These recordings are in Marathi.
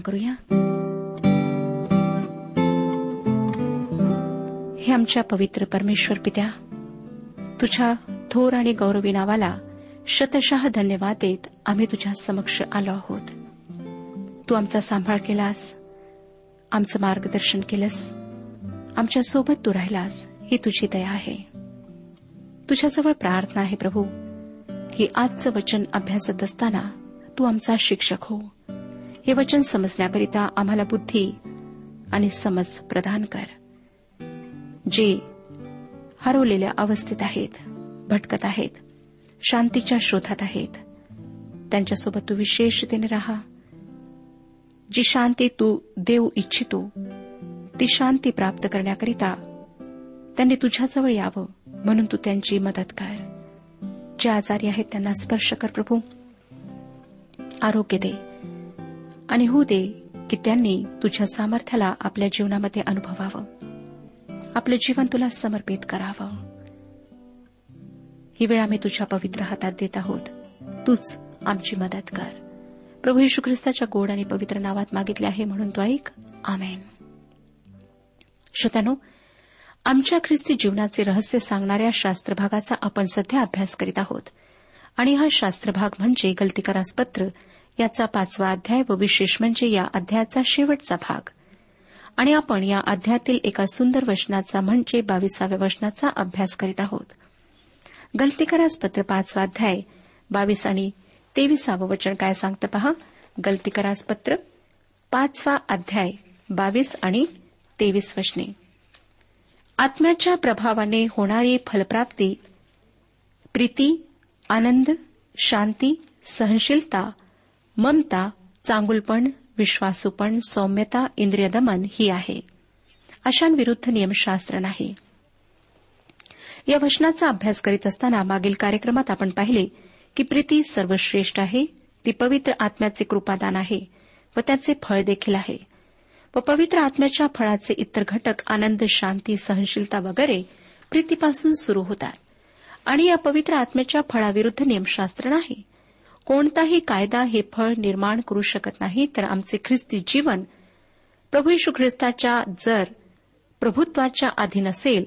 प्रार्थना करूया. हे आमच्या पवित्र परमेश्वर पित्या तुझ्या थोर आणि गौरवी नावाला शतशः धन्यवाद देत आम्ही तुझ्या समक्ष आलो आहोत. तू आमचा सांभाळ केलास आमचं मार्गदर्शन केलंस आमच्यासोबत तू राहिलास ही तुझी दया आहे. तुझ्याजवळ प्रार्थना आहे प्रभू की आजचं वचन अभ्यासत असताना तू आमचा शिक्षक हो. हे वचन समजण्याकरिता आम्हाला बुद्धी आणि समज प्रदान कर जे हरवलेल्या अवस्थेत आहेत भटकत आहेत शांतीच्या शोधात आहेत. त्यांच्यासोबत तू विशेषतेने राहा. जी शांती तू देऊ इच्छितो ती शांती प्राप्त करण्याकरिता त्यांनी तुझ्याजवळ यावं म्हणून तू त्यांची मदत कर. जे आजारी आहेत त्यांना स्पर्श कर प्रभू. आरोग्य दे. आणि होऊ दे की त्यांनी तुझ्या सामर्थ्याला आपल्या जीवनामध्ये अनुभवावं. आपलं जीवन तुला समर्पित करावं. ही वेळ आम्ही तुझ्या पवित्र हातात देत आहोत. तूच आमची मदत कर. प्रभू यशू ख्रिस्ताच्या गोड आणि पवित्र नावात मागितले आहे म्हणून तो ऐक. आमेन. श्रोत्यानो आमच्या ख्रिस्ती जीवनाचे रहस्य सांगणाऱ्या शास्त्रभागाचा आपण सध्या अभ्यास करीत आहोत. आणि हा शास्त्रभाग म्हणजे गलतीकारास पत्र याचा पाचवा अध्याय व विशेष म्हणजे या अध्यायाचा शेवटचा भाग. आणि आपण या अध्यायातील एका सुंदर वचनाचा म्हणजे बावीसाव्या वचनाचा अभ्यास करीत आहोत. गलतीकरास पत्र पाचवा अध्याय बावीस आणि तेविसावं वचन काय सांगतं पहा? गलतीकरास पत्र पाचवा अध्याय बावीस आणि तेवीस वचने. आत्म्याच्या प्रभावाने होणारी फलप्राप्ती प्रीती आनंद शांती सहनशीलता ममता चांगुलपण विश्वासूपण सौम्यता इंद्रियदमन ही आहे. अशांविरुद्ध नियमशास्त्र नाही. या वचनाचा अभ्यास करीत असताना मागील कार्यक्रमात आपण पाहिले की प्रीती सर्वश्रेष्ठ आहे ती पवित्र आत्म्याचे कृपादान आहे व त्याचे फळ देखील आहे. व पवित्र आत्म्याच्या फळाचे इतर घटक आनंद शांती सहनशीलता वगैरे प्रीतीपासून सुरू होतात. आणि या पवित्र आत्म्याच्या फळाविरुद्ध नियमशास्त्र नाही. कोणताही कायदा हे फळ निर्माण करू शकत नाही तर आमचे ख्रिस्ती जीवन प्रभू यशू ख्रिस्ताच्या जर प्रभुत्वाच्या अधीन असेल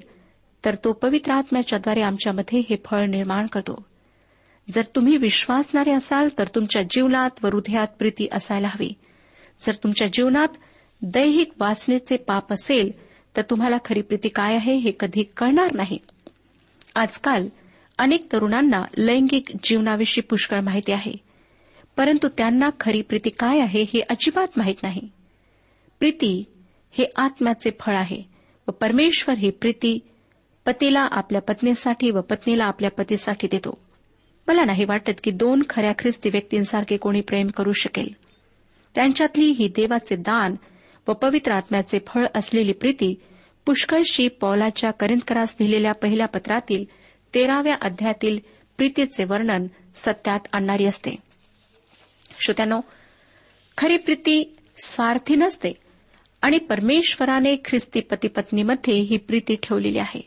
तर तो पवित्र आत्म्याच्याद्वारे आमच्यामध्ये हे फळ निर्माण करतो. जर तुम्ही विश्वासणारे असाल तर तुमच्या जीवनात व हृदयात प्रीती असायला हवी. जर तुमच्या जीवनात दैहिक वाचनेचे पाप असेल तर तुम्हाला खरी प्रीती काय आहे हे कधी कळणार नाही. आजकाल अनेक तरुणांना लैंगिक जीवनाविषयी पुष्कळ माहिती आहे. परंतु त्यांना खरी प्रीती काय आहे हे अजिबात माहीत नाही. प्रीती हे आत्म्याचे फळ आहे व परमेश्वर ही प्रीती पतीला आपल्या पत्नीसाठी व पत्नीला आपल्या पतीसाठी देतो. मला नाही वाटत की दोन खऱ्या ख्रिस्ती व्यक्तींसारखे कोणी प्रेम करू शकेल. त्यांच्यातली ही देवाचे दान व पवित्र आत्म्याचे फळ असलेली प्रीती पुष्कळशी पौलाच्या करिंदकरास लिहिलेल्या पहिल्या पत्रातील तेराव्या अध्यायातील प्रीतीचे वर्णन सत्यात आणणारी असते. श्रोत्यानो खरी प्रीती स्वार्थी नसते आणि परमेश्वराने ख्रिस्ती पतीपत्नीमध्ये ही प्रीती ठेवलेली आहे.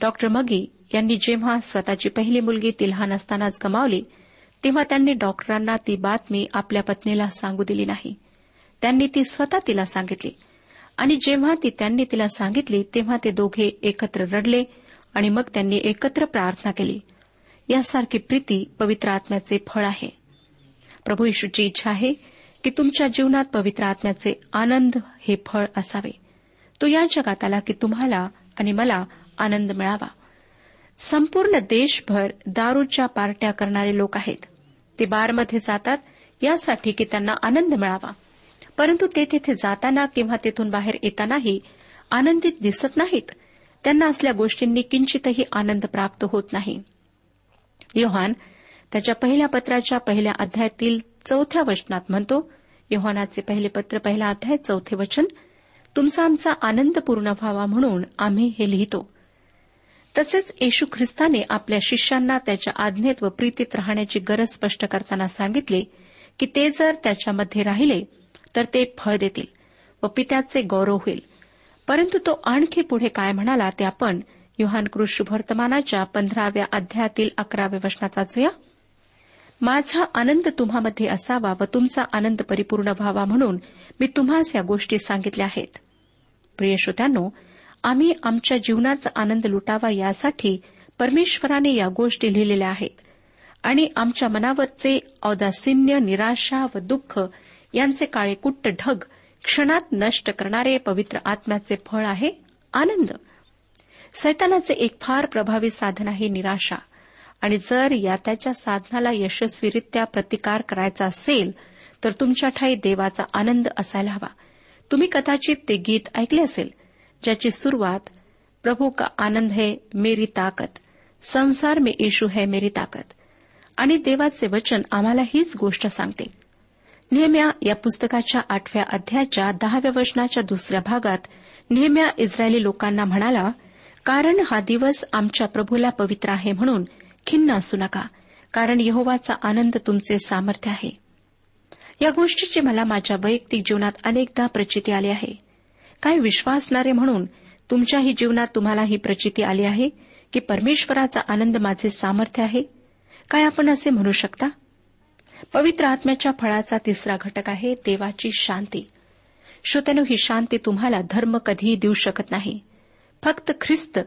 डॉक्टर मगी यांनी जेव्हा स्वतःची पहिली मुलगी ती लहान असतानाच गमावली तेव्हा त्यांनी डॉक्टरांना ती बातमी आपल्या पत्नीला सांगू दिली नाही. त्यांनी ती स्वतः तिला सांगितली आणि जेव्हा ती त्यांनी तिला सांगितली तेव्हा ते दोघे एकत्र रडले आणि मग त्यांनी एकत्र प्रार्थना केली. यासारखी प्रीती पवित्र आत्म्याचे फळ आहे. प्रभू येशूची इच्छा आहे की तुमच्या जीवनात पवित्र आत्म्याचे आनंद हे फळ असावे. तो या जगात आला की तुम्हाला आणि मला आनंद मिळावा. संपूर्ण देशभर दारूच्या पार्ट्या करणारे लोक आहेत. ते बारमध्ये जातात यासाठी की त्यांना आनंद मिळावा. परंतु ते तिथे जाताना किंवा तेथून बाहेर येतानाही आनंदित दिसत नाहीत. त्यांना असल्या गोष्टींनी किंचितही आनंद प्राप्त होत नाही. योहान त्याच्या पहिल्या पत्राच्या पहिल्या अध्यायातील चौथ्या वचनात म्हणतो योहानाचे पहिले पत्र पहिला अध्याय चौथे वचन तुमचा आमचा आनंद पूर्ण व्हावा म्हणून आम्ही हे लिहितो. तसेच येशू ख्रिस्ताने आपल्या शिष्यांना त्याच्या आज्ञेत व प्रीतीत राहण्याची गरज स्पष्ट करताना सांगितले की ते जर त्याच्यामध्ये राहिले तर ते फळ देतील व पित्याचे गौरव होईल. परंतु तो आणखी पुढे काय म्हणाला ते आपण युहान कृषवर्तमानाच्या पंधराव्या अध्यायातील अकराव्या वचनात वाचूया. माझा आनंद तुम्हामध्ये असावा व तुमचा आनंद परिपूर्ण व्हावा म्हणून मी तुम्हास या गोष्टी सांगितल्या आहेत. प्रिय श्रोत्यांनो आम्ही आमच्या जीवनाचा आनंद लुटावा यासाठी परमेश्वराने या गोष्टी लिहिलेल्या आहेत. आणि आमच्या मनावरचे औदासिन्य निराशा व दुःख यांचे काळे कुट्ट ढग क्षणात नष्ट करणारे पवित्र आत्म्याचे फळ आहे आनंद. सैतानाचे एक फार प्रभावी साधन आहे निराशा. आणि जर या त्याच्या साधनाला यशस्वीरित्या प्रतिकार करायचा असेल तर तुमच्या ठाई देवाचा आनंद असायला हवा. तुम्ही कदाचित ते गीत ऐकले असेल ज्याची सुरुवात प्रभू का आनंद है मेरी ताकद संसार में येशू है मेरी ताकद आणि देवाचे वचन आम्हाला हीच गोष्ट सांगते. नेहम्या या पुस्तकाच्या आठव्या अध्यायाच्या दहाव्या वचनाच्या दुसऱ्या भागात नेहम्या इस्रायली लोकांना म्हणाला कारण हा दिवस आमच्या प्रभूला पवित्र आहे म्हणून खिन्न असू नका कारण यहोवाचा आनंद तुमचे सामर्थ्य आहे. या गोष्टीची मला माझ्या वैयक्तिक जीवनात अनेकदा प्रचिती आली आहे. काय विश्वासणारे म्हणून तुमच्याही जीवनात तुम्हाला ही प्रचिती आली आहे की परमेश्वराचा आनंद माझे सामर्थ्य आहे? काय आपण असे म्हणू शकता? पवित्र आत्म्याच्या फळाचा तिसरा घटक आहे देवाची शांती. श्रोत्यानो ही शांती तुम्हाला धर्म कधीही देऊ शकत नाही. फक्त ख्रिस्त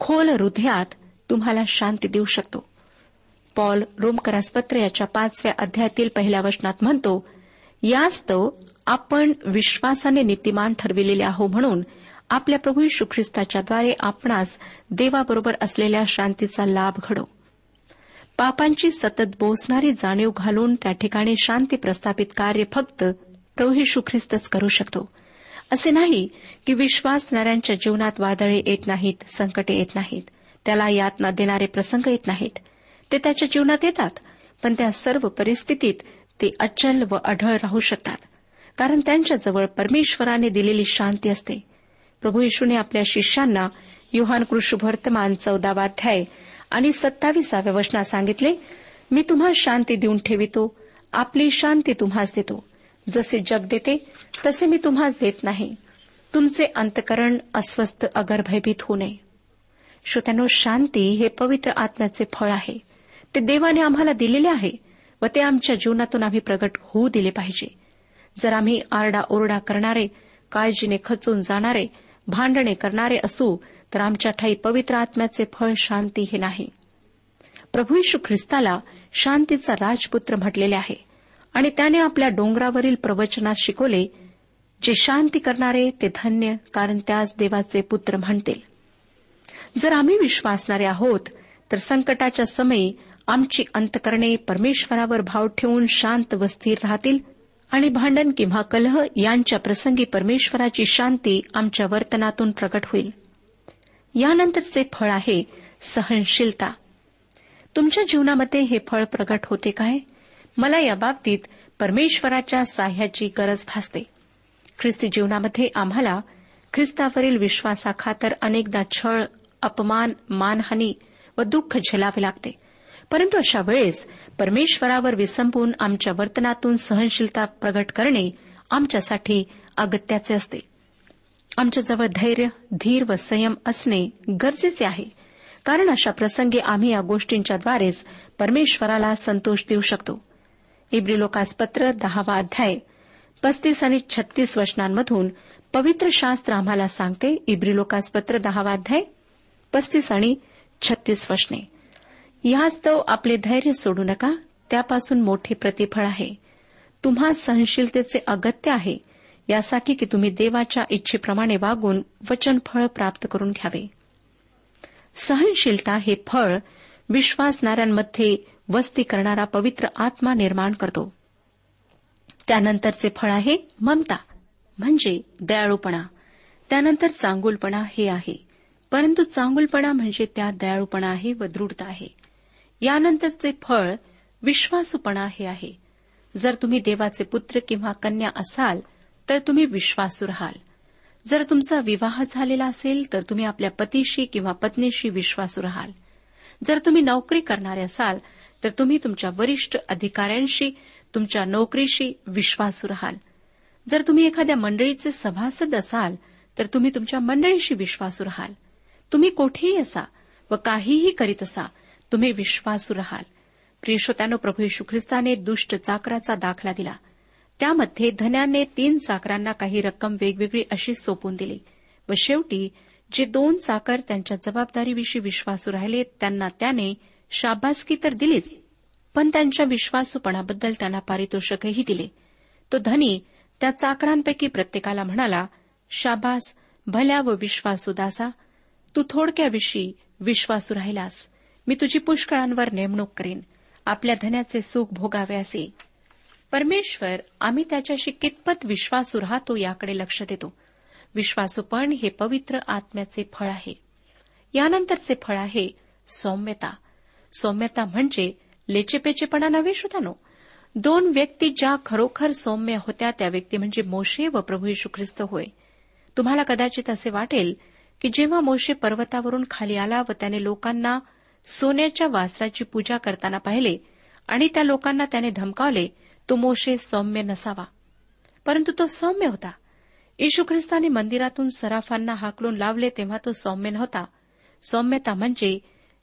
खोल हृदयात तुम्हाला शांती देऊ शकतो. पॉल रोमकरासपत्र याच्या पाचव्या अध्यायातील पहिल्या वचनात म्हणतो यास्तव आपण विश्वासाने नीतिमान ठरविलेले आहो म्हणून आपल्या प्रभू यशू ख्रिस्ताच्याद्वारे आपणास देवाबरोबर असलेल्या शांतीचा लाभ घडो. पापांची सतत बोसणारी जाणीव घालून त्या ठिकाणी शांती प्रस्थापित कार्य फक्त प्रभू यशू ख्रिस्तच करू शकतो. असे नाही की विश्वासणाऱ्यांच्या जीवनात वादळे येत नाहीत संकटे येत नाहीत. त्याला यातना देणारे प्रसंग येत नाहीत. ते त्याच्या जीवनात येतात पण त्या सर्व परिस्थितीत ते अचल व अढळ राहू शकतात. कारण त्यांच्याजवळ परमेश्वराने दिलेली शांती असते. प्रभू येशूने आपल्या शिष्यांना युहान कृष्णवर्तमान चौदावाध्याय आणि सत्तावीसाव्या वचनात सांगितले मी तुम्हा शांती देऊन ठेवितो. आपली शांती तुम्हाच देतो. जसे जग देते तसे मी तुम्हाच देत नाही. तुमचे अंतकरण अस्वस्थ अगर भयभीत होऊ नये. श्रोत्यानो शांती हे पवित्र आत्म्याचे फळ आहे. ते देवाने आम्हाला दिलेले आहे व ते आमच्या जीवनातून आम्ही प्रगट होऊ दिले पाहिजे. जर आम्ही आरडाओरडा करणारे काळजीने खचून जाणारे भांडणे करणारे असू तर आमच्या ठाई पवित्र आत्म्याचे फळ शांती हे नाही. प्रभू यशू ख्रिस्ताला शांतीचा राजपुत्र म्हटलेले आहे आणि त्याने आपल्या डोंगरावरील प्रवचनात शिकवले जे शांती करणारे ते धन्य कारण त्यास देवाचे पुत्र म्हणतील. जर आम्ही विश्वासणारे आहोत तर संकटाच्या समयी आमची अंतकरणे परमेश्वरावर भाव ठेवून शांत व स्थिर राहतील आणि भांडण किंवा कलह यांच्या प्रसंगी परमेश्वराची शांती आमच्या वर्तनातून प्रकट होईल. यानंतरचे फळ आहे सहनशीलता. तुमच्या जीवनामध्ये हे फळ प्रकट होते काय? मला या बाबतीत परमेश्वराच्या साह्याची गरज भासते. ख्रिस्ती जीवनामध्ये आम्हाला ख्रिस्तावरील विश्वासाखातर अनेकदा छळ अपमान मानहानी व दुःख झेलावे लागते. परंतु अशा वेळेस परमेश्वरावर विसंपून आमच्या वर्तनातून सहनशीलता प्रगट करणे आमच्यासाठी अगत्याचे असते. आमच्याजवळ धैर्य धीर व संयम असणे गरजेचे आहे. कारण अशा प्रसंगी आम्ही या गोष्टींच्याद्वारेच परमेश्वराला संतोष देऊ शकतो. इब्रिलोकासपत्र दहावा अध्याय. पस्तीस आणि छत्तीस वचनांमधून पवित्र शास्त्र आम्हाला सांगते. इब्रिलोकासपत्र दहावा अध्याय. पस्तीस आणि छत्तीस वचने. यास्तव आपले धैर्य सोडू नका. त्यापासून मोठे प्रतिफळ आहे. तुम्हा सहनशीलतेचे अगत्य आहे. यासाठी की तुम्ही देवाच्या इच्छेप्रमाणे वागून वचन फळ प्राप्त करून घ्यावे. सहनशीलता हे फळ विश्वासणाऱ्यांमध्ये वस्ती करणारा पवित्र आत्मा निर्माण करतो. त्यानंतरचे फळ आहे ममता म्हणजे दयाळूपणा. त्यानंतर चांगुलपणा हे आहे. परंतु चांगुलपणा म्हणजे त्या दयाळूपणा आहे व दृढता आहे. यानंतरचे फळ विश्वासूपणा हे आहे. जर तुम्ही देवाचे पुत्र किंवा कन्या असाल तर तुम्ही विश्वासू राहाल. जर तुमचा विवाह झालेला असेल तर तुम्ही आपल्या पतीशी किंवा पत्नीशी विश्वासू राहाल. जर तुम्ही नोकरी करणारे असाल तर तुम्ही तुमच्या वरिष्ठ अधिकाऱ्यांशी तुमच्या नोकरीशी विश्वासू राहाल. जर तुम्ही एखाद्या मंडळीचे सभासद असाल तर तुम्ही तुमच्या मंडळीशी विश्वासू राहाल. तुम्ही कोठेही असा व काहीही करीत असा तुम्ही विश्वासू राहाल. प्रियश्रोत्यानो प्रभू यशू ख्रिस्ताने दुष्ट चाकराचा दाखला दिला. त्यामध्ये धन्याने तीन चाकरांना काही रक्कम वेगवेगळी अशी सोपून दिली व शेवटी जे दोन चाकर त्यांच्या जबाबदारीविषयी विश्वासू राहिले त्यांना त्याने शाबासकी तर दिलीच पण त्यांच्या विश्वासूपणाबद्दल त्यांना पारितोषिकही दिले. तो धनी त्या चाकरांपैकी प्रत्येकाला म्हणाला शाबास भल्या व विश्वासू दासा तू थोडक्याविषयी विश्वासू राहिलास. मी तुझी पुष्कळांवर नेमणूक करीन. आपल्या धन्याचे सुख भोगावे असे. परमेश्वर आम्ही त्याच्याशी कितपत विश्वासू राहतो याकडे लक्ष देतो. विश्वासूपण हे पवित्र आत्म्याचे फळ आहे. यानंतरचे फळ आहे सौम्यता. सौम्यता म्हणजे लेचेपेचेपणा नव्हे श्रोतानो दोन व्यक्ती ज्या खरोखर सौम्य होत्या त्या व्यक्ती म्हणजे मोशे व प्रभू यशू ख्रिस्त होय. तुम्हाला कदाचित असे वाटेल की जेव्हा मोशे पर्वतावरून खाली आला व त्याने लोकांना सोन्याच्या वासराची पूजा करताना पाहिले आणि त्या लोकांना त्याने धमकावले तो मोशे सौम्य नसावा. परंतु तो सौम्य होता. येशू ख्रिस्ताने मंदिरातून सराफांना हाकलून लावले तेव्हा तो सौम्य नव्हता. सौम्यता म्हणजे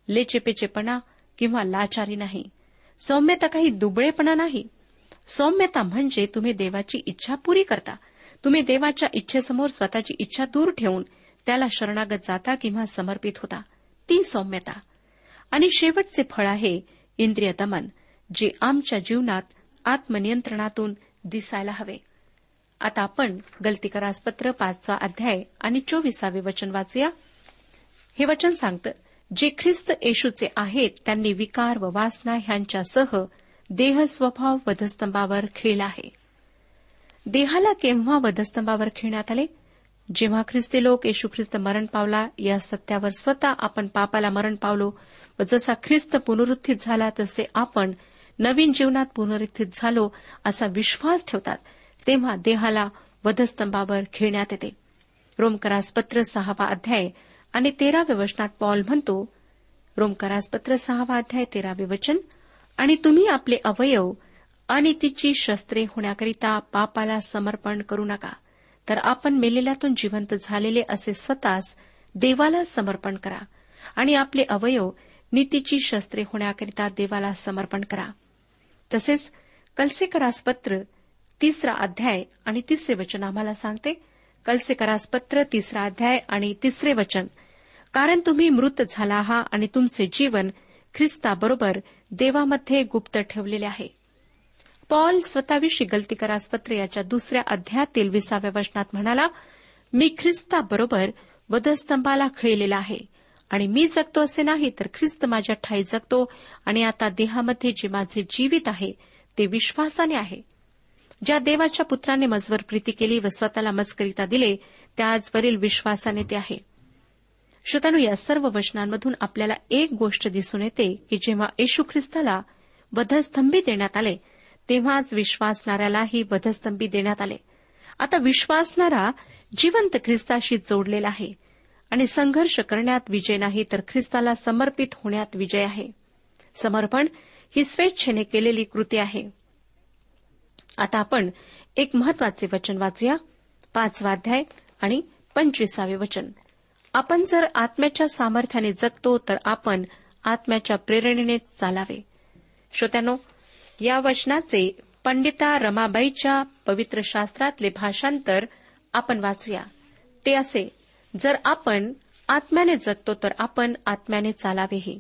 लेचेपेचेपणा किंवा लाचारी नाही. सौम्यता काही दुबळेपणा नाही. सौम्यता म्हणजे तुम्ही देवाची इच्छा पुरी करता. तुम्ही देवाच्या इच्छेसमोर स्वतःची इच्छा दूर ठेवून त्याला शरणागत जाता किंवा समर्पित होता. ती सौम्यता. आणि शेवटचे फळ आहे इंद्रिय दमन जे आमच्या जीवनात आत्मनियंत्रणातून दिसायला हवे. आता आपण गलतीकरासपत्र पाचवा अध्याय आणि चोवीसावे वचन वाचूया. हे वचन सांगतं जे ख्रिस्त येशूचे आहेत त्यांनी विकार व वासना ह्यांच्यासह देह स्वभाव वधस्तंभावर खेळला आहे. देहाला केव्हा वधस्तंभावर खेळण्यात आले? जेव्हा ख्रिस्ती लोक येशू ख्रिस्त मरण पावला या सत्यावर स्वतः आपण पापाला मरण पावलो व जसा ख्रिस्त पुनरुत्थित झाला तसे आपण नवीन जीवनात पुनरुत्थित झालो असा विश्वास ठेवतात तेव्हा देहाला वधस्तंभावर खेळण्यात येते. रोमकरासपत्र सहावा अध्याय आणि तेराव्या वचनात पॉल म्हणतो रोमकरासपत्र सहावा अध्याय तेरावे वचन आणि तुम्ही आपले अवयव अनितीची शस्त्रे होण्याकरिता पापाला समर्पण करू नका तर आपण मेलेल्यातून जिवंत झालेले असे स्वतःच देवाला समर्पण करा आणि आपले अवयव नीतीची शस्त्रे होण्याकरिता देवाला समर्पण करा. तसेच कलसेकरासपत्र तिसरा अध्याय आणि तिसरे वचन आम्हाला सांगते. कलसेकरासपत्र तिसरा अध्याय आणि तिसरे वचन. कारण तुम्ही मृत झाला आहात आणि तुमचे जीवन ख्रिस्ताबरोबर देवामध्ये गुप्त ठेवलेले आहे. पॉल स्वतःविषयी गलतीकरासपत्र याच्या दुसऱ्या अध्यायातील विसाव्या वचनात म्हणाला मी ख्रिस्ताबरोबर वधस्तंभाला खेळलेला आहे. आणि मी जगतो असे नाही तर ख्रिस्त माझ्या ठाई जगतो आणि आता देहामध्ये जे माझे जीवित आहे ते विश्वासाने आहे. ज्या देवाच्या पुत्राने मजवर प्रीती केली व स्वतःला मजकरिता दिले त्या आजवरील विश्वासाने ते आहे. श्रोतानु या सर्व वचनांमधून आपल्याला एक गोष्ट दिसून येते की जेव्हा येशू ख्रिस्ताला वधस्तंभी देण्यात आले तेव्हाच विश्वासणाऱ्यालाही वधस्तंभी देण्यात आले. आता विश्वासणारा जिवंत ख्रिस्ताशी जोडलेला आहे. आणि संघर्ष करण्यात विजय नाही तर ख्रिस्ताला समर्पित होण्यात विजय आहे. समर्पण ही स्वेच्छेने केलेली कृती आहे. आता आपण एक महत्त्वाचे वचन वाचूया. पाचवा अध्याय आणि पंचवीसावे वचन. आपण जर आत्म्याच्या सामर्थ्याने जगतो तर आपण आत्म्याच्या प्रेरणेने चालावे. श्रोत्यानो या वचनाचे पंडिता रमाबाईच्या पवित्र शास्त्रातले भाषांतर आपण वाचूया. ते असे जर आपण आत्म्याने जगतो तर आपण आत्म्याने चालावेही.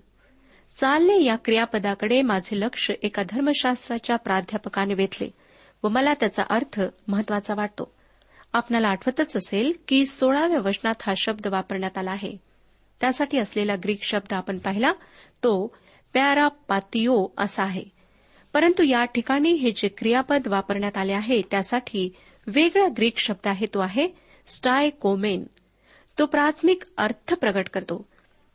चालणे या क्रियापदाकडे माझे लक्ष एका धर्मशास्त्राच्या प्राध्यापकाने वेधले व मला त्याचा अर्थ महत्त्वाचा वाटतो. आपल्याला आठवतच असेल की सोळाव्या वचनात हा शब्द वापरण्यात आला आहे. त्यासाठी असलेला ग्रीक शब्द आपण पाहिला तो पॅरा पातिओ असा आहे. परंतु या ठिकाणी हे जे क्रियापद वापरण्यात आले आहे त्यासाठी वेगळा ग्रीक शब्द आहे तो आहे स्टाय कोमेन तो प्राथमिक अर्थ प्रगट करतो.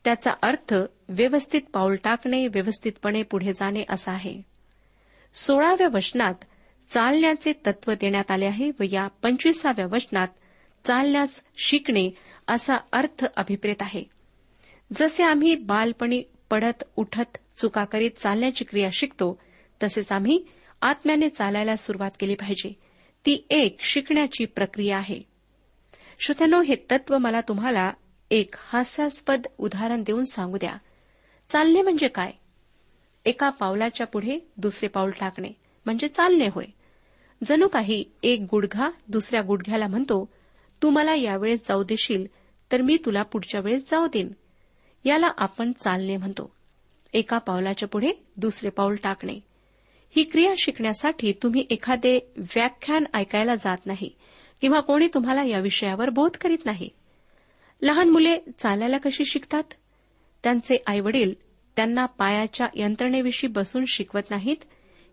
त्याचा अर्थ व्यवस्थित पाऊल टाकणे व्यवस्थितपणे पुढे जाणे असा आहे. सोळाव्या वचनात चालण्याचे तत्व देण्यात आले आहे व या पंचवीसाव्या वचनात चालण्यास शिकणे असा अर्थ अभिप्रेत आहे. जसे आम्ही बालपणी पडत उठत चुका करीत चालण्याची क्रिया शिकतो तसेच आम्ही आत्म्याने चालायला सुरुवात केली पाहिजे. ती एक शिकण्याची प्रक्रिया आहे. श्रोत्यानो हे तत्व मला तुम्हाला एक हास्यास्पद उदाहरण देऊन सांगू द्या. चालणे म्हणजे काय? एका पावलाच्या पुढे दुसरे पाऊल टाकणे म्हणजे चालणे होय. जणू काही एक गुडघा दुसऱ्या गुडघ्याला म्हणतो तू मला यावेळेस जाऊ देशील तर मी तुला पुढच्या वेळेस जाऊ देईन. याला आपण चालणे म्हणतो. एका पावलाच्या पुढे दुसरे पाऊल टाकणे. ही क्रिया शिकण्यासाठी तुम्ही एखादे व्याख्यान ऐकायला जात नाही. किंवा कोणी तुम्हाला या विषयावर बोध करीत नाही. लहान मुले चालायला कशी शिकतात? त्यांचे आईवडील त्यांना पायाच्या यंत्रणेविषयी बसून शिकवत नाहीत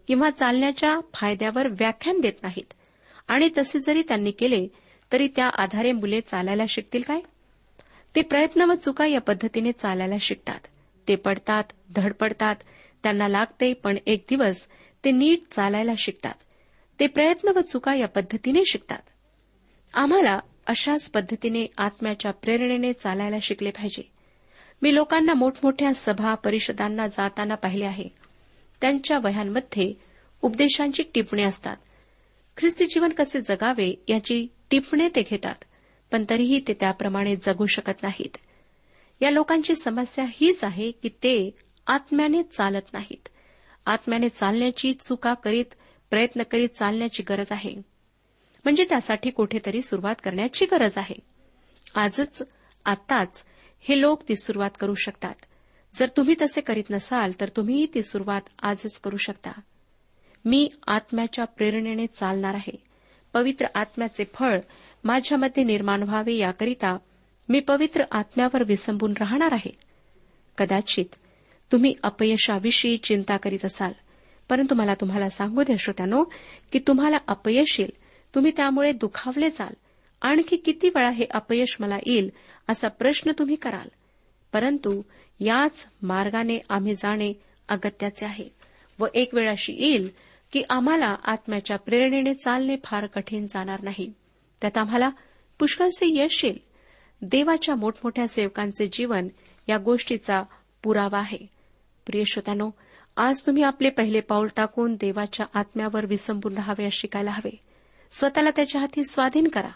किंवा चालण्याच्या फायद्यावर व्याख्यान देत नाहीत. आणि तसे जरी त्यांनी केले तरी त्या आधारे मुले चालायला शिकतील काय? ते प्रयत्न व चुका या पद्धतीने चालायला शिकतात. ते पडतात धडपडतात त्यांना लागते पण एक दिवस ते नीट चालायला शिकतात. ते प्रयत्न व चुका या पद्धतीने शिकतात. आम्हाला अशाच पद्धतीने आत्म्याच्या प्रेरणेने चालायला शिकले पाहिजे. मी लोकांना मोठमोठ्या सभा परिषदांना जाताना पाहिले आहे. त्यांच्या वह्यांमध्ये उपदेशांची टिपणे असतात. ख्रिस्ती जीवन कसे जगावे याची टिपणे ते घेतात पण तरीही ते त्याप्रमाणे जगू शकत नाहीत. या लोकांची समस्या हीच आहे की ते आत्म्याने चालत नाहीत. आत्म्याने चालण्याची चुका करीत प्रयत्न करीत चालण्याची गरज आहे. म्हणजे त्यासाठी कुठेतरी सुरुवात करण्याची गरज आहे. आजच आत्ताच हे लोक ती सुरुवात करू शकतात. जर तुम्ही तसे करीत नसाल तर तुम्हीही ती सुरुवात आजच करू शकता. मी आत्म्याच्या प्रेरणेने चालणार आहे. पवित्र आत्म्याचे फळ माझ्यामध्ये निर्माण व्हावे याकरिता मी पवित्र आत्म्यावर विसंबून राहणार आहे. कदाचित तुम्ही अपयशाविषयी चिंता करीत असाल परंतु मला तुम्हाला सांगू द्या श्रोत्यानो की तुम्हाला अपयश येईल. तुम्ही त्यामुळे दुखावले जाल. आणखी किती वेळा हे अपयश मला येईल असा प्रश्न तुम्ही कराल. परंतु याच मार्गाने आम्ही जाणे अगत्याचे आहे. व एक वेळ अशी येईल की आम्हाला आत्म्याच्या प्रेरणेने चालणे फार कठीण जाणार नाही. त्यात आम्हाला पुष्कळसे यश येईल. देवाच्या मोठमोठ्या सेवकांचे जीवन या गोष्टीचा पुरावा आहे. प्रिय श्रोत्यानो आज तुम्ही आपले पहिले पाऊल टाकून देवाच्या आत्म्यावर विसंबून राहावे शिकायला हवे. स्वतःला त्याच्या हाती स्वाधीन करा.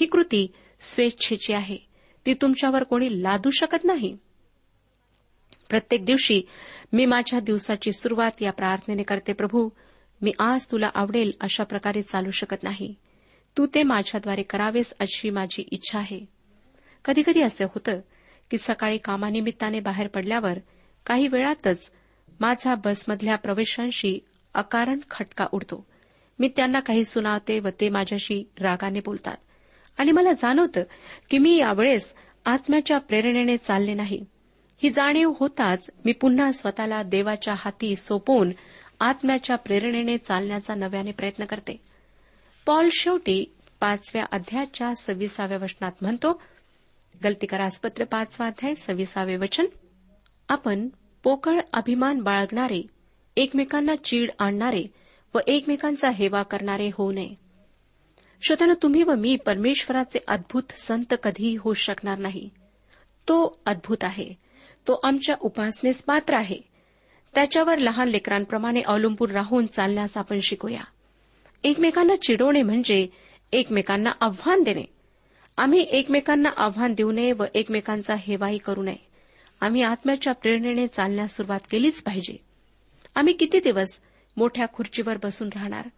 ही कृती स्वेच्छेची आहे. ती तुमच्यावर कोणी लादू शकत नाही. प्रत्येक दिवशी मी माझ्या दिवसाची सुरुवात या प्रार्थनेने करते प्रभू मी आज तुला आवडेल अशा प्रकारे चालू शकत नाही. तू ते माझ्याद्वारे करावेस अशी माझी इच्छा आहे. कधीकधी असे होतं की सकाळी कामानिमित्ताने बाहेर पडल्यावर काही वेळातच माझा बसमधल्या प्रवेशांशी अकारण खटका उडतो. मी त्यांना काही सुनावते व ते माझ्याशी रागाने बोलतात. आणि मला जाणवतं की मी यावेळेस आत्म्याच्या प्रेरणेने चालले नाही. ही जाणीव होताच मी पुन्हा स्वतःला देवाच्या हाती सोपवून आत्म्याच्या प्रेरणेने चालण्याचा नव्याने प्रयत्न करते. पॉल शेवटी पाचव्या अध्यायाच्या सव्वीसाव्या वचनात म्हणतो गलतीकरासपत्र पाचवा अध्याय सव्वीसावे वचन. आपण पोकळ अभिमान बाळगणारे एकमेकांना चीड आणणारे व एकमेकांचा हेवा करणारे होऊ नये. श्रोत्यानं तुम्ही व मी परमेश्वराचे अद्भुत संत कधीही होऊ शकणार नाही. तो अद्भुत आहे. तो आमच्या उपासनेस पात्र आहे. त्याच्यावर लहान लेकरांप्रमाणे अवलंबून राहून चालण्यास आपण शिकूया. एकमेकांना चिडवणे म्हणजे एकमेकांना आव्हान देणे. आम्ही एकमेकांना आव्हान देऊ नये व एकमेकांचा हेवाही करू नये. आम्ही आत्म्याच्या प्रेरणेने चालण्यास सुरुवात केलीच पाहिजे. आम्ही किती दिवस मोठ्या खुर्चीवर बसून राहणार.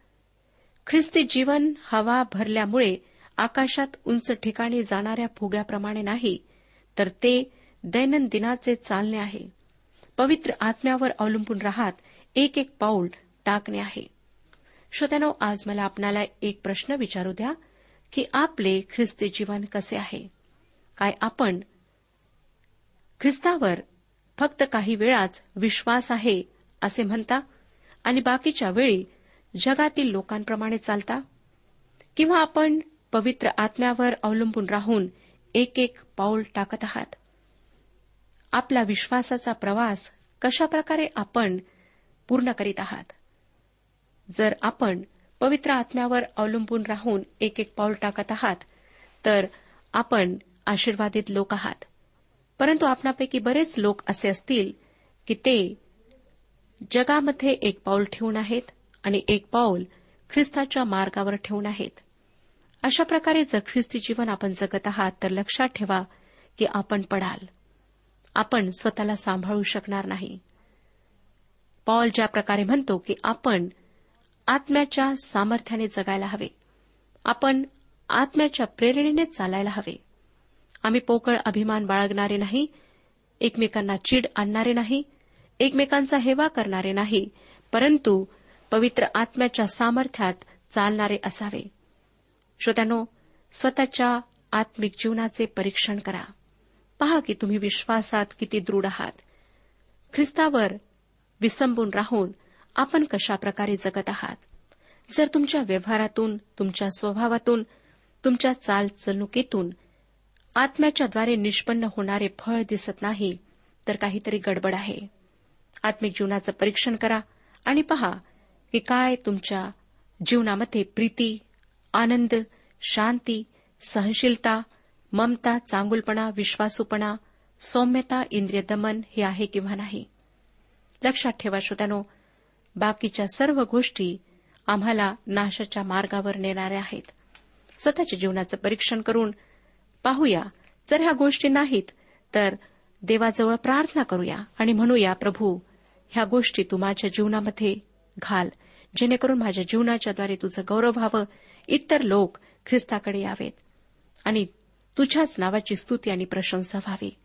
ख्रिस्ती जीवन हवा भरल्यामुळे आकाशात उंच ठिकाणी जाणाऱ्या फुग्याप्रमाणे नाही तर ते दैनंदिनाचे चालणे आहे. पवित्र आत्म्यावर अवलंबून राहत एक एक पाऊल टाकणे आहे. श्रोत्यानो आज मला आपणाला एक प्रश्न विचारू द्या की आपले ख्रिस्ती जीवन कसे आहे? काय आपण ख्रिस्तावर फक्त काही वेळाच विश्वास आहे असे म्हणता? आणि बाकीच्या वेळी जगातील लोकांप्रमाणे चालता? किंवा आपण पवित्र आत्म्यावर अवलंबून राहून एक एक पाऊल टाकत आहात? आपला विश्वासाचा प्रवास कशाप्रकारे आपण पूर्ण करीत आहात? जर आपण पवित्र आत्म्यावर अवलंबून राहून एक एक पाऊल टाकत आहात तर आपण आशीर्वादित लोक आहात. परंतु आपणापैकी बरेच लोक असे असतील की ते जगामध्ये एक पाऊल ठेवून आहेत आणि एक पाऊल ख्रिस्ताच्या मार्गावर ठेवून आहेत. अशा प्रकारे जर ख्रिस्ती जीवन आपण जगत आहात तर लक्षात ठेवा की आपण पडाल. आपण स्वतःला सांभाळू शकणार नाही. पॉल ज्या प्रकारे म्हणतो की आपण आत्म्याच्या सामर्थ्याने जगायला हवे. आपण आत्म्याच्या प्रेरणेने चालायला हवे. आम्ही पोकळ अभिमान बाळगणारे नाही एकमेकांना चीड आणणारे नाही एकमेकांचा हेवा करणारे नाही परंतु पवित्र आत्म्याच्या सामर्थ्यात चालणारे असावे. श्रोत्यानो स्वतःच्या आत्मिक जीवनाचे परीक्षण करा. पहा की तुम्ही विश्वासात किती दृढ आहात. ख्रिस्तावर विसंबून राहून आपण कशा प्रकारे जगत आहात? जर तुमच्या व्यवहारातून तुमच्या स्वभावातून तुमच्या चालचलणुकीतून आत्म्याच्याद्वारे निष्पन्न होणारे फळ दिसत नाही तर काहीतरी गडबड आहे. आत्मिक जीवनाचं परीक्षण करा आणि पहा की काय तुमच्या जीवनामध्ये प्रीती आनंद शांती सहनशीलता ममता चांगुलपणा विश्वासूपणा सौम्यता इंद्रिय दमन हे आहे किंवा नाही? लक्षात ठेवा श्रोत्यानो बाकीच्या सर्व गोष्टी आम्हाला नाशाच्या मार्गावर नेणाऱ्या आहेत. स्वतःच्या जीवनाचं परीक्षण करून पाहूया. जर ह्या गोष्टी नाहीत तर देवाजवळ प्रार्थना करूया आणि म्हणूया प्रभू ह्या गोष्टी तू माझ्या जीवनामध्ये घाल. जेणेकरून माझ्या जीवनाच्याद्वारे तुझं गौरव व्हावं. इतर लोक ख्रिस्ताकडे यावेत. आणि तुझ्याच नावाची स्तुती आणि प्रशंसा व्हावी.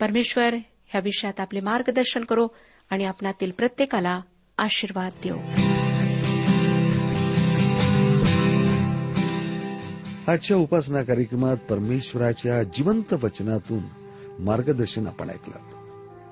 परमेश्वर ह्या विषयात आपले मार्गदर्शन करो आणि आपणातील प्रत्येकाला आशीर्वाद देऊ आजच्या उपासना कार्यक्रमात परमेश्वराच्या जिवंत वचनातून मार्गदर्शन आपण ऐकलं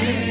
मी